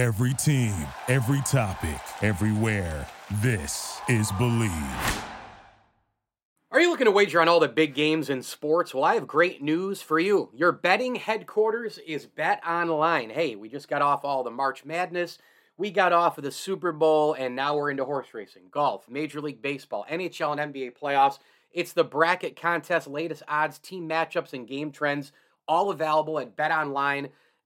Every team, every topic, everywhere. This is Bleav. Are you looking to wager on all the big games in sports? Well, I have great news for you. Your betting headquarters is Bet Online. Hey, we just got off all the March Madness. We got off of the Super Bowl, and now we're into horse racing, golf, Major League Baseball, NHL, and NBA playoffs. It's the bracket contest, latest odds, team matchups, and game trends, all available at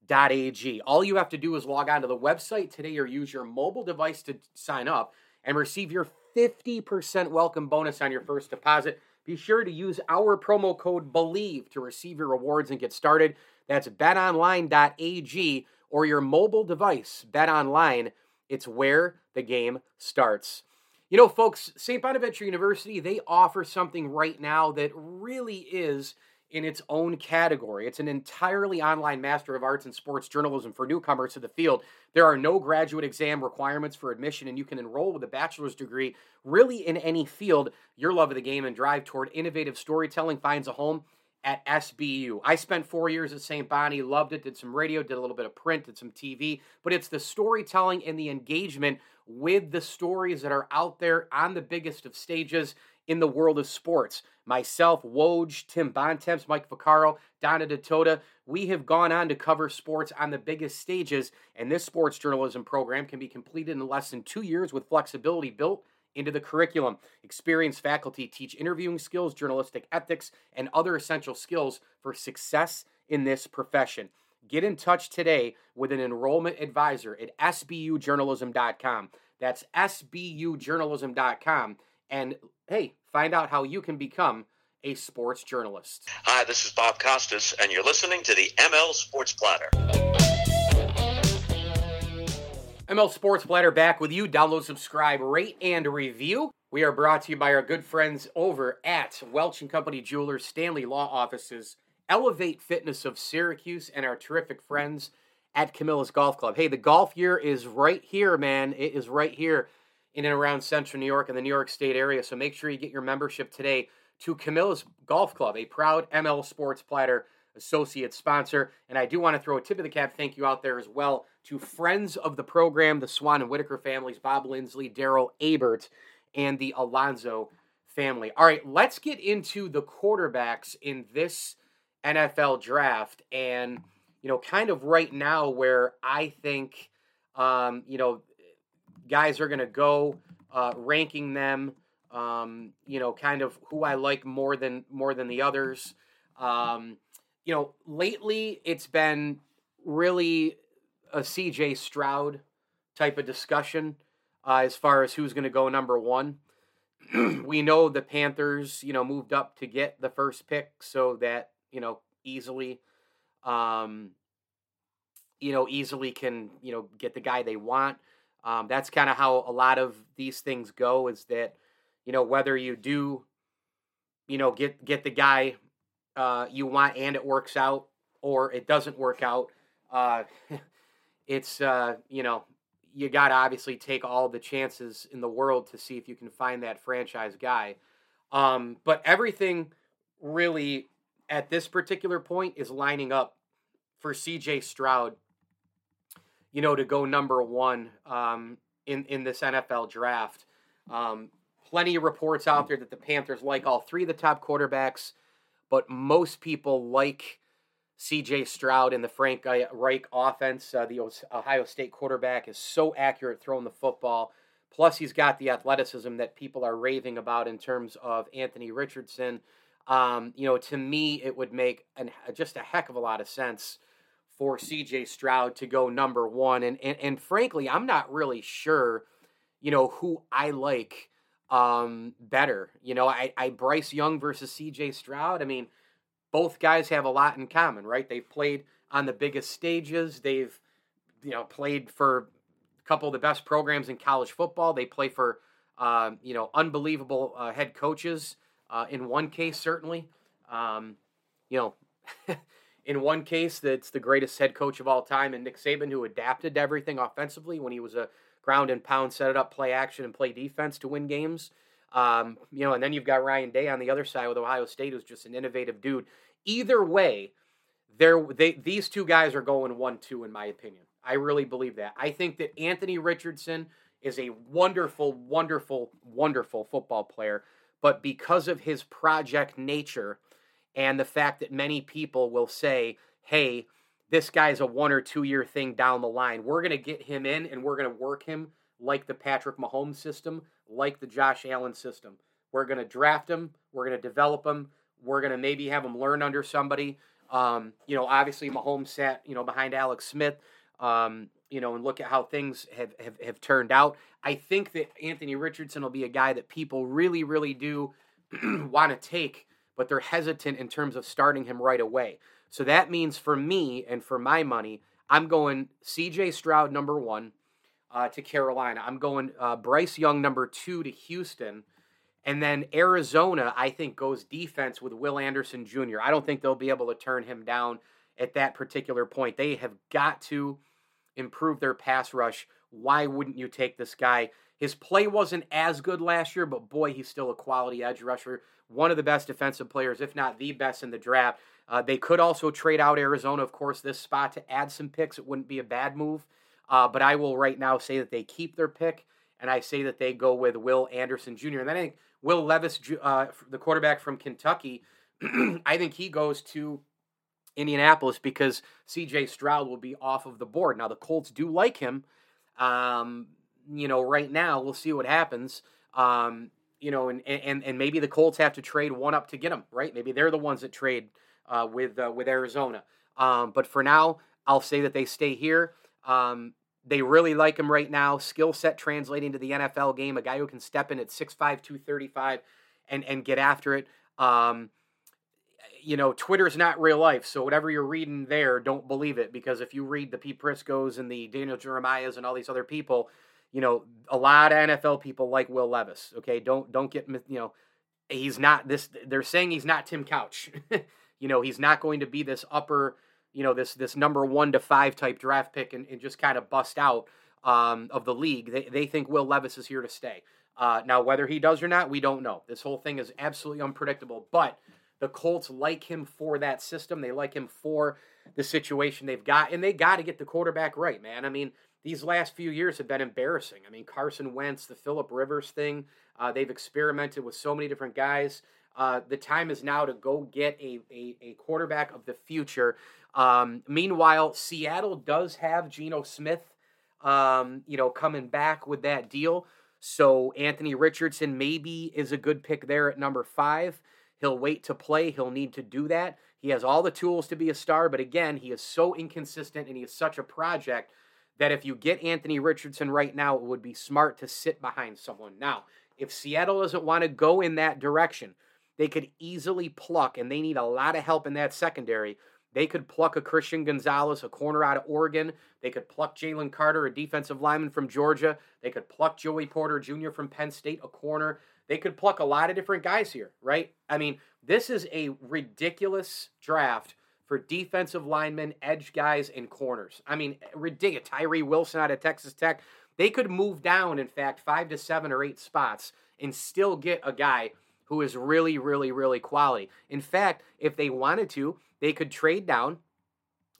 betonline.ag. All you have to do is log on to the website today or use your mobile device to sign up and receive your 50% welcome bonus on your first deposit. Be sure to use our promo code BELIEVE to receive your rewards and get started. That's betonline.ag or your mobile device. BetOnline, it's where the game starts. You know, folks, St. Bonaventure University, they offer something right now that really is in its own category. It's an entirely online Master of Arts in Sports Journalism for newcomers to the field. There are no graduate exam requirements for admission, and you can enroll with a bachelor's degree really in any field. Your love of the game and drive toward innovative storytelling finds a home at SBU. I spent four years at St. Bonnie, loved it, did some radio, did a little bit of print, did some TV, but it's the storytelling and the engagement with the stories that are out there on the biggest of stages in the world of sports. Myself, Woj, Tim Bontemps, Mike Vaccaro, Donna Ditota, we have gone on to cover sports on the biggest stages, and this sports journalism program can be completed in less than two years with flexibility built into the curriculum. Experienced faculty teach interviewing skills, journalistic ethics, and other essential skills for success in this profession. Get in touch today with an enrollment advisor at sbujournalism.com. That's sbujournalism.com. And hey, find out how you can become a sports journalist. Hi, this is Bob Costas, and you're listening to the ML Sports Platter. ML Sports Platter back with you. Download, subscribe, rate, and review. We are brought to you by our good friends over at Welch and Company Jewelers, Stanley Law Offices, Elevate Fitness of Syracuse, and our terrific friends at Camillus Golf Club. Hey, the golf year is right here, man. It is right here in and around central New York and the New York State area. So make sure you get your membership today to Camillus Golf Club, a proud ML Sports Platter associate sponsor. And I do want to throw a tip of the cap thank you out there as well to friends of the program, the Swan and Whitaker families, Bob Lindsley, Daryl Abert, and the Alonzo family. All right, let's get into the quarterbacks in this NFL draft. And, you know, kind of right now where I think, um, you know, guys are going to go, uh, ranking them, um, you know, kind of who I like more than more than the others. Um, you know, lately it's been really a CJ Stroud type of discussion uh, as far as who's going to go number one. we know the Panthers, you know, moved up to get the first pick, so that you know easily, um, you know, easily can you know get the guy they want. Um, that's kind of how a lot of these things go. Is that you know whether you do, you know, get get the guy uh, you want and it works out, or it doesn't work out. Uh, it's uh, you know you got to obviously take all the chances in the world to see if you can find that franchise guy. Um, but everything really at this particular point is lining up for CJ Stroud you know, to go number one um, in in this NFL draft. Um, plenty of reports out there that the Panthers like all three of the top quarterbacks, but most people like C.J. Stroud in the Frank Reich offense. Uh, the Ohio State quarterback is so accurate throwing the football. Plus, he's got the athleticism that people are raving about in terms of Anthony Richardson. Um, you know, to me, it would make an, just a heck of a lot of sense for CJ Stroud to go number one. And, and, and frankly, I'm not really sure, you know, who I like um, better. You know, I, I Bryce Young versus CJ Stroud. I mean, both guys have a lot in common, right? They've played on the biggest stages. They've, you know, played for a couple of the best programs in college football. They play for, uh, you know, unbelievable uh, head coaches. Uh, in one case, certainly, um, you know, in one case, that's the greatest head coach of all time, and Nick Saban, who adapted to everything offensively when he was a ground and pound, set it up, play action, and play defense to win games. Um, you know, and then you've got Ryan Day on the other side with Ohio State, who's just an innovative dude. Either way, they these two guys are going one two in my opinion. I really believe that. I think that Anthony Richardson is a wonderful, wonderful, wonderful football player, but because of his project nature and the fact that many people will say, hey, this guy's a one or two year thing down the line, we're going to get him in and we're going to work him like the Patrick Mahomes system, like the Josh Allen system. We're going to draft him, we're going to develop him, we're going to maybe have him learn under somebody. Um, you know, obviously Mahomes sat, you know, behind Alex Smith. Um, you know, and look at how things have, have, have turned out. I think that Anthony Richardson will be a guy that people really, really do want to take, but they're hesitant in terms of starting him right away. So that means for me and for my money, I'm going CJ Stroud number one uh, to Carolina. I'm going uh, Bryce Young number two to Houston. And then Arizona, I think, goes defense with Will Anderson Jr. I don't think they'll be able to turn him down at that particular point. They have got to improve their pass rush. Why wouldn't you take this guy? His play wasn't as good last year, but boy, he's still a quality edge rusher. One of the best defensive players, if not the best in the draft. Uh, they could also trade out Arizona, of course, this spot to add some picks. It wouldn't be a bad move. Uh, but I will right now say that they keep their pick, and I say that they go with Will Anderson Jr. And then I think Will Levis, uh, the quarterback from Kentucky, I think he goes to Indianapolis because C.J. Stroud will be off of the board. Now the Colts do like him. Um, you know, right now we'll see what happens. Um, you know, and, and and maybe the Colts have to trade one up to get him. Right? Maybe they're the ones that trade uh, with uh, with Arizona. Um, but for now, I'll say that they stay here. Um, they really like him right now. Skill set translating to the NFL game. A guy who can step in at 6'5", 235 and and get after it. Um, you know, Twitter's not real life, so whatever you're reading there, don't believe it because if you read the Pete Priscos and the Daniel Jeremiahs and all these other people, you know, a lot of NFL people like Will Levis. Okay, don't don't get you know, he's not this. They're saying he's not Tim Couch. you know, he's not going to be this upper, you know, this this number one to five type draft pick and, and just kind of bust out um, of the league. They they think Will Levis is here to stay. Uh, now, whether he does or not, we don't know. This whole thing is absolutely unpredictable, but the Colts like him for that system. They like him for the situation they've got, and they got to get the quarterback right, man. I mean, these last few years have been embarrassing. I mean, Carson Wentz, the Philip Rivers thing, uh, they've experimented with so many different guys. Uh, the time is now to go get a, a, a quarterback of the future. Um, meanwhile, Seattle does have Geno Smith, um, you know, coming back with that deal. So Anthony Richardson maybe is a good pick there at number five. He'll wait to play. He'll need to do that. He has all the tools to be a star, but again, he is so inconsistent and he is such a project that if you get Anthony Richardson right now, it would be smart to sit behind someone. Now, if Seattle doesn't want to go in that direction, they could easily pluck, and they need a lot of help in that secondary. They could pluck a Christian Gonzalez, a corner out of Oregon. They could pluck Jalen Carter, a defensive lineman from Georgia. They could pluck Joey Porter Jr. from Penn State, a corner. They could pluck a lot of different guys here, right? I mean, this is a ridiculous draft for defensive linemen, edge guys, and corners. I mean, ridiculous. Tyree Wilson out of Texas Tech. They could move down, in fact, five to seven or eight spots and still get a guy who is really, really, really quality. In fact, if they wanted to, they could trade down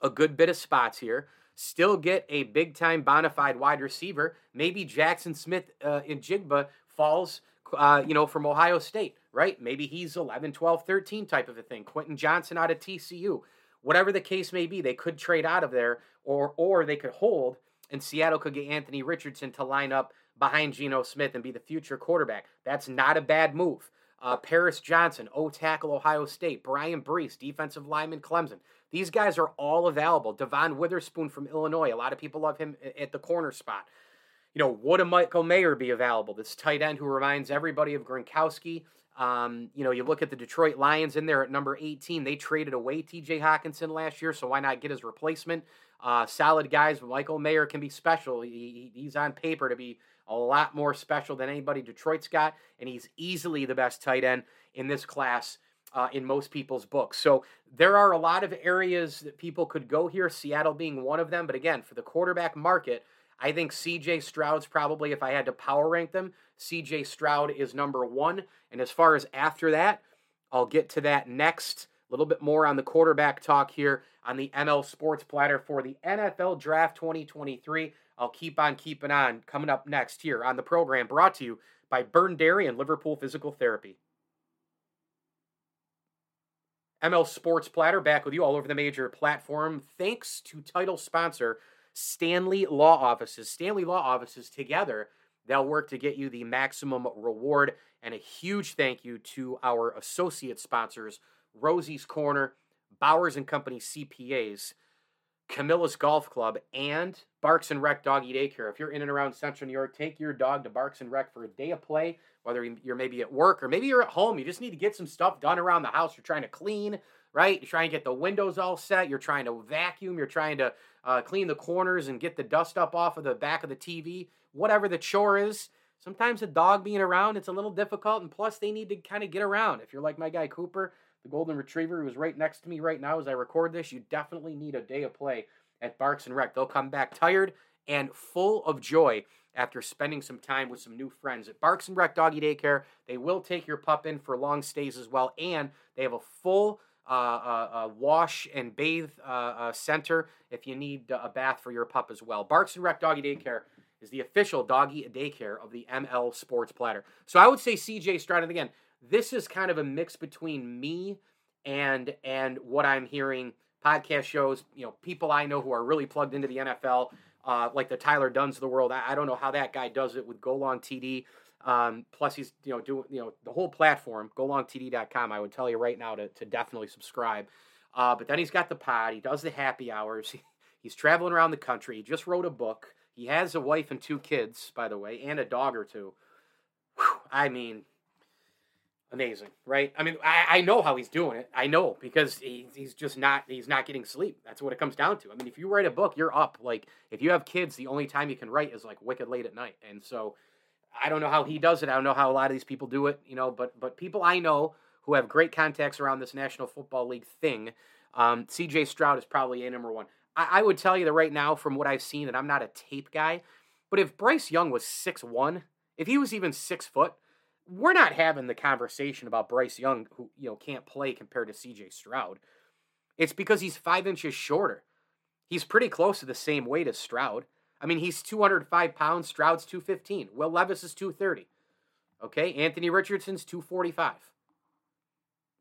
a good bit of spots here, still get a big time bona fide wide receiver. Maybe Jackson Smith-Njigba falls uh, you know, from Ohio State, right? Maybe he's 11, 12, 13 type of a thing. Quentin Johnston out of TCU. Whatever the case may be, they could trade out of there or or they could hold and Seattle could get Anthony Richardson to line up behind Geno Smith and be the future quarterback. That's not a bad move. Uh, Paris Johnson, O tackle Ohio State, Bryan Bresee, defensive lineman Clemson. These guys are all available. Devon Witherspoon from Illinois. A lot of people love him at the corner spot you know, would a Michael Mayer be available? This tight end who reminds everybody of Gronkowski. Um, you know, you look at the Detroit Lions in there at number 18. They traded away TJ Hockenson last year, so why not get his replacement? Uh, solid guys. Michael Mayer can be special. He, he's on paper to be a lot more special than anybody Detroit's got, and he's easily the best tight end in this class uh, in most people's books. So there are a lot of areas that people could go here, Seattle being one of them. But again, for the quarterback market, I think CJ Stroud's probably, if I had to power rank them, CJ Stroud is number one. And as far as after that, I'll get to that next. A little bit more on the quarterback talk here on the ML Sports Platter for the NFL Draft 2023. I'll keep on keeping on coming up next here on the program brought to you by Byrne Dairy and Liverpool Physical Therapy. ML Sports Platter back with you all over the major platform. Thanks to title sponsor Stanley Law Offices. Stanley Law Offices together, they'll work to get you the maximum reward. And a huge thank you to our associate sponsors, Rosie's Corner, Bowers and Company CPAs, Camillus Golf Club, and Barks and Rec Doggy Daycare. If you're in and around Central New York, take your dog to Barks and Rec for a day of play. Whether you're maybe at work or maybe you're at home, you just need to get some stuff done around the house. You're trying to clean, right? You're trying to get the windows all set. You're trying to vacuum. You're trying to uh, clean the corners and get the dust up off of the back of the TV. Whatever the chore is, sometimes a dog being around, it's a little difficult. And plus, they need to kind of get around. If you're like my guy Cooper, the golden retriever who is right next to me right now as I record this, you definitely need a day of play at Barks and Rec. They'll come back tired and full of joy after spending some time with some new friends at Barks and Rec Doggy Daycare. They will take your pup in for long stays as well, and they have a full uh, uh, uh, wash and bathe uh, center if you need a bath for your pup as well. Barks and Rec Doggy Daycare is the official doggy daycare of the ML Sports Platter. So I would say CJ Stroud, again, this is kind of a mix between me and and what I'm hearing podcast shows, you know, people I know who are really plugged into the NFL uh, like the Tyler Dunnes of the world. I, I, don't know how that guy does it with Go Long TD. Um, plus, he's you know doing you know the whole platform, golongtd.com. I would tell you right now to, to definitely subscribe. Uh, but then he's got the pod. He does the happy hours. he's traveling around the country. He just wrote a book. He has a wife and two kids, by the way, and a dog or two. Whew, I mean, amazing, right? I mean, I, I know how he's doing it. I know because he, he's just not he's not getting sleep. That's what it comes down to. I mean, if you write a book, you're up. Like if you have kids, the only time you can write is like wicked late at night. And so I don't know how he does it. I don't know how a lot of these people do it. You know, but but people I know who have great contacts around this National Football League thing. Um, C.J. Stroud is probably a number one. I, I would tell you that right now, from what I've seen, that I'm not a tape guy. But if Bryce Young was six one, if he was even six foot, we're not having the conversation about Bryce Young, who you know can't play compared to C.J. Stroud. It's because he's five inches shorter. He's pretty close to the same weight as Stroud. I mean, he's 205 pounds. Stroud's 215. Will Levis is 230. Okay, Anthony Richardson's 245.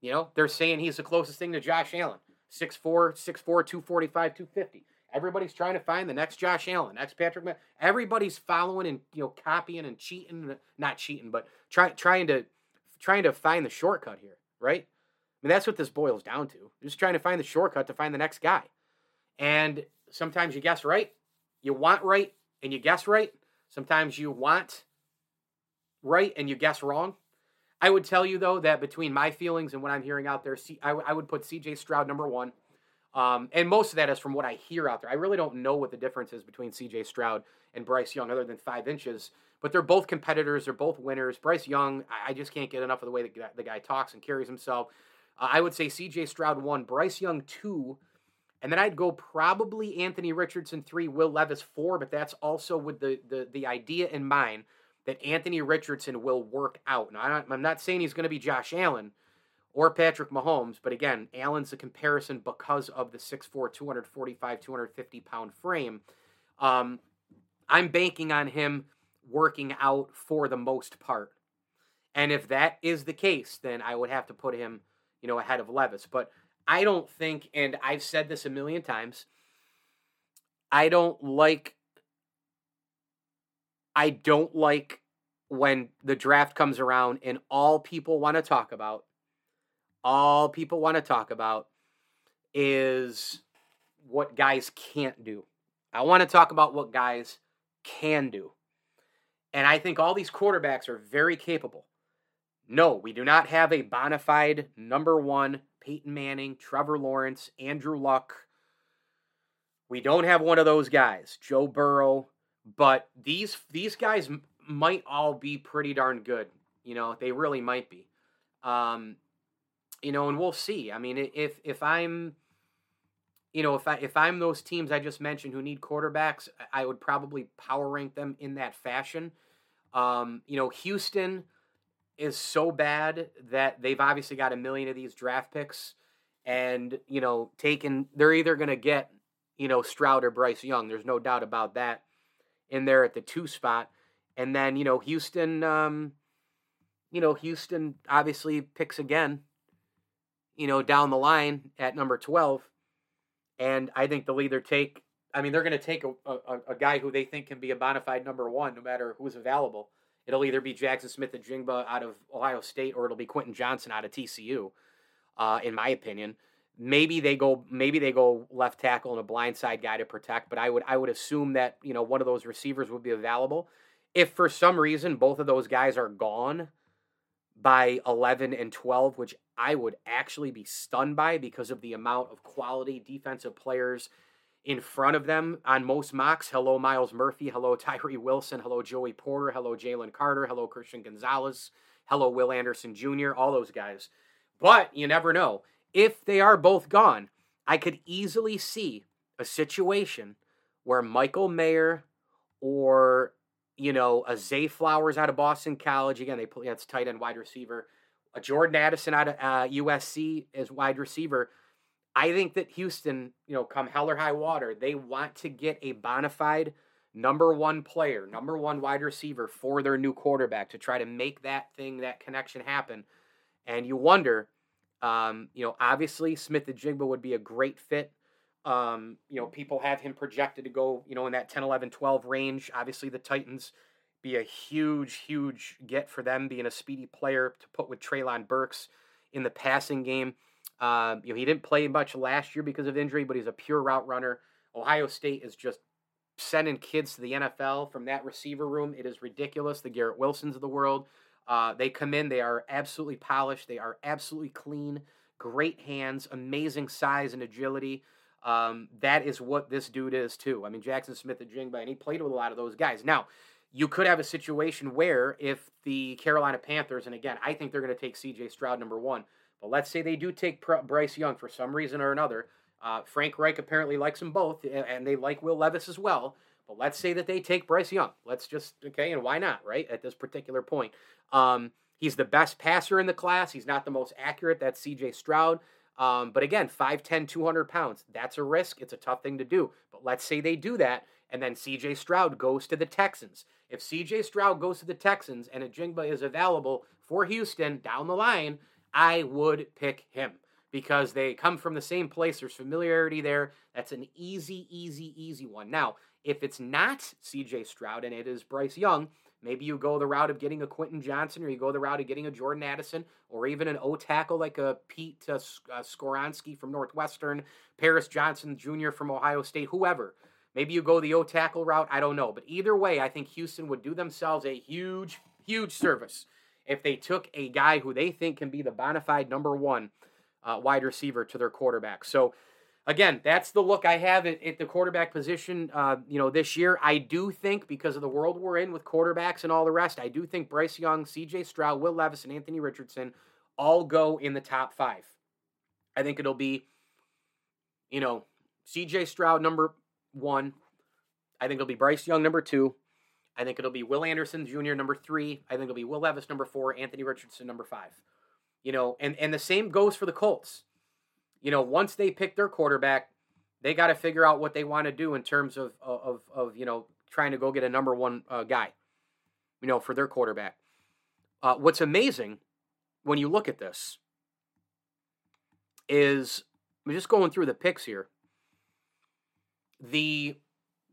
You know, they're saying he's the closest thing to Josh Allen. 6'4, 6'4, 245, 250. Everybody's trying to find the next Josh Allen, next Patrick. Everybody's following and you know copying and cheating, not cheating, but try, trying to trying to find the shortcut here, right? I mean that's what this boils down to. Just trying to find the shortcut to find the next guy. And sometimes you guess right, you want right, and you guess right. Sometimes you want right and you guess wrong. I would tell you though that between my feelings and what I'm hearing out there, I, I would put C.J. Stroud number one. Um, and most of that is from what I hear out there. I really don't know what the difference is between CJ Stroud and Bryce Young, other than five inches. But they're both competitors. They're both winners. Bryce Young, I just can't get enough of the way that the guy talks and carries himself. Uh, I would say CJ Stroud one, Bryce Young two, and then I'd go probably Anthony Richardson three, Will Levis four. But that's also with the the the idea in mind that Anthony Richardson will work out. Now I'm not saying he's going to be Josh Allen or Patrick Mahomes. But again, Allen's a comparison because of the 6'4, 245, 250 pound frame. Um, I'm banking on him working out for the most part. And if that is the case, then I would have to put him, you know, ahead of Levis. But I don't think, and I've said this a million times, I don't like I don't like when the draft comes around and all people want to talk about all people want to talk about is what guys can't do. I want to talk about what guys can do. And I think all these quarterbacks are very capable. No, we do not have a bona fide number one Peyton Manning, Trevor Lawrence, Andrew Luck. We don't have one of those guys, Joe Burrow. But these these guys might all be pretty darn good. You know, they really might be. Um, you know, and we'll see. I mean, if if I'm, you know, if I if I'm those teams I just mentioned who need quarterbacks, I would probably power rank them in that fashion. Um, you know, Houston is so bad that they've obviously got a million of these draft picks, and you know taking they're either going to get you know Stroud or Bryce Young. There's no doubt about that in there at the two spot, and then you know Houston. Um, you know Houston obviously picks again. You know down the line at number twelve, and I think they'll either take. I mean, they're going to take a, a, a guy who they think can be a bona fide number one, no matter who's available. It'll either be Jackson Smith-Njigba out of Ohio State, or it'll be Quentin Johnston out of TCU uh, in my opinion. Maybe they go maybe they go left tackle and a blindside guy to protect, but I would I would assume that you know one of those receivers would be available. If for some reason both of those guys are gone by 11 and 12, which I would actually be stunned by because of the amount of quality defensive players in front of them on most mocks. Hello, Myles Murphy. Hello, Tyree Wilson. Hello, Joey Porter. Hello, Jalen Carter. Hello, Christian Gonzalez. Hello, Will Anderson Jr., all those guys. But you never know. If they are both gone, I could easily see a situation where Michael Mayer or you know a Zay Flowers out of Boston College again they play that's tight end wide receiver, a Jordan Addison out of uh, USC as wide receiver. I think that Houston, you know, come hell or high water, they want to get a bona fide number one player, number one wide receiver for their new quarterback to try to make that thing, that connection happen and you wonder, um, you know, obviously Smith-Njigba would be a great fit. Um, you know, people have him projected to go, you know, in that 10, 11, 12 range. Obviously, the Titans be a huge, huge get for them, being a speedy player to put with Treylon Burks in the passing game. Uh, you know, he didn't play much last year because of injury, but he's a pure route runner. Ohio State is just sending kids to the NFL from that receiver room. It is ridiculous. The Garrett Wilsons of the world. Uh, they come in, they are absolutely polished, they are absolutely clean, great hands, amazing size and agility. Um, that is what this dude is too. I mean, Jackson Smith-Njigba, and he played with a lot of those guys. Now, you could have a situation where if the Carolina Panthers, and again, I think they're going to take C.J. Stroud number one, but let's say they do take Bryce Young for some reason or another. Uh, Frank Reich apparently likes them both, and they like Will Levis as well. But let's say that they take Bryce Young. Let's just okay, and why not, right? At this particular point, um, he's the best passer in the class. He's not the most accurate. That's C.J. Stroud. Um, but again, 5'10", 200 pounds. That's a risk. It's a tough thing to do. But let's say they do that, and then C.J. Stroud goes to the Texans. If C.J. Stroud goes to the Texans and Njigba is available for Houston down the line, I would pick him because they come from the same place. There's familiarity there. That's an easy, easy, easy one. Now, if it's not CJ Stroud and it is Bryce Young, maybe you go the route of getting a Quentin Johnston or you go the route of getting a Jordan Addison or even an O tackle like a Pete uh, uh, from Northwestern, Paris Johnson Jr. from Ohio State, whoever. Maybe you go the O tackle route. I don't know. But either way, I think Houston would do themselves a huge, huge service if they took a guy who they think can be the bona fide number one uh, wide receiver to their quarterback. So, again, that's the look I have at, at the quarterback position. Uh, you know, this year, I do think because of the world we're in with quarterbacks and all the rest, I do think Bryce Young, C.J. Stroud, Will Levis, and Anthony Richardson all go in the top five. I think it'll be, you know, C.J. Stroud number one. I think it'll be Bryce Young number two. I think it'll be Will Anderson Jr. number three. I think it'll be Will Levis number four. Anthony Richardson number five. You know, and and the same goes for the Colts you know, once they pick their quarterback, they got to figure out what they want to do in terms of, of, of, you know, trying to go get a number one uh, guy, you know, for their quarterback. Uh, what's amazing when you look at this is I'm just going through the picks here. The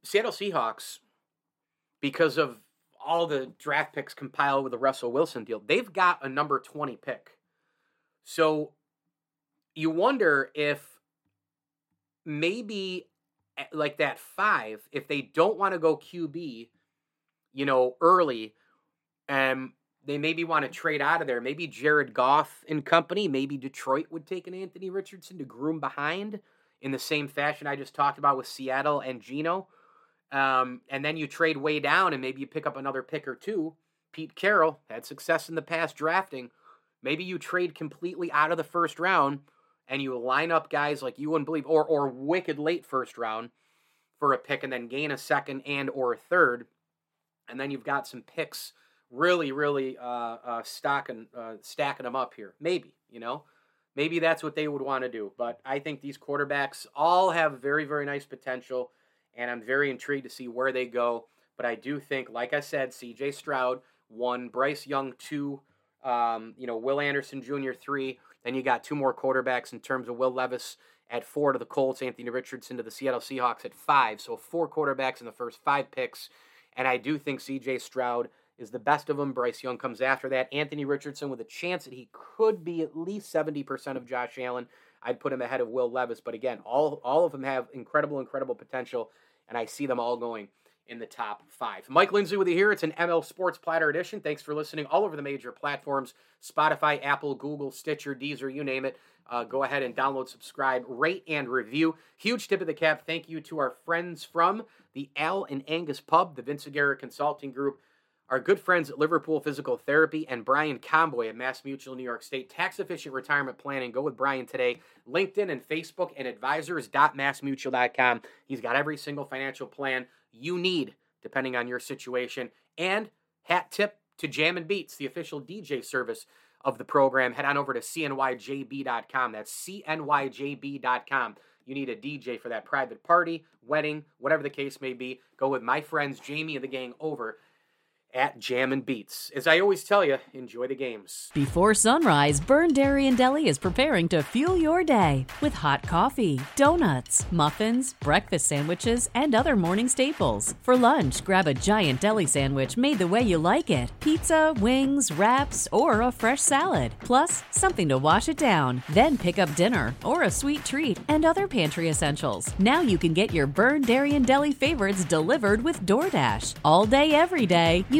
Seattle Seahawks, because of all the draft picks compiled with the Russell Wilson deal, they've got a number 20 pick. So you wonder if maybe eh, like that five, if they don't want to go QB, you know, early, and they maybe want to trade out of there. Maybe Jared Goff and company, maybe Detroit would take an Anthony Richardson to groom behind in the same fashion I just talked about with Seattle and Geno. Um, and then you trade way down and maybe you pick up another pick or two. Pete Carroll had success in the past drafting. Maybe you trade completely out of the first round and you line up guys like you wouldn't believe, or or wicked late first round for a pick, and then gain a second and or a third, and then you've got some picks really really uh, uh, stacking uh, stacking them up here. Maybe you know maybe that's what they would want to do. But I think these quarterbacks all have very, very nice potential, and I'm very intrigued to see where they go. But I do think, like I said, CJ Stroud, one, Bryce Young, two, um, you know, Will Anderson Jr., three. Then you got two more quarterbacks in terms of Will Levis at four to the Colts, Anthony Richardson to the Seattle Seahawks at five. So four quarterbacks in the first five picks. And I do think CJ Stroud is the best of them. Bryce Young comes after that. Anthony Richardson with a chance that he could be at least 70% of Josh Allen. I'd put him ahead of Will Levis. But again, all, all of them have incredible, incredible potential. And I see them all going in the top five. Mike Lindsay with you here. It's an ML Sports Platter edition. Thanks for listening all over the major platforms Spotify, Apple, Google, Stitcher, Deezer, you name it. Uh, go ahead and download, subscribe, rate, and review. Huge tip of the cap. Thank you to our friends from the Al and Angus Pub, the Vince Aguirre Consulting Group, our good friends at Liverpool Physical Therapy, and Brian Comboy at Mass Mutual New York State. Tax efficient retirement planning. Go with Brian today. LinkedIn and Facebook and advisors.massmutual.com. He's got every single financial plan you need, depending on your situation. And hat tip to Jam and Beats, the official DJ service of the program. Head on over to cnyjb.com. That's cnyjb.com. You need a DJ for that private party, wedding, whatever the case may be. Go with my friends Jamie and the gang over at Jam and Beats. As I always tell you, enjoy the games. Before sunrise, Byrne Dairy and Deli is preparing to fuel your day with hot coffee, donuts, muffins, breakfast sandwiches, and other morning staples. For lunch, grab a giant deli sandwich made the way you like it pizza, wings, wraps, or a fresh salad. Plus, something to wash it down. Then pick up dinner or a sweet treat and other pantry essentials. Now you can get your Byrne Dairy and Deli favorites delivered with DoorDash. All day, every day,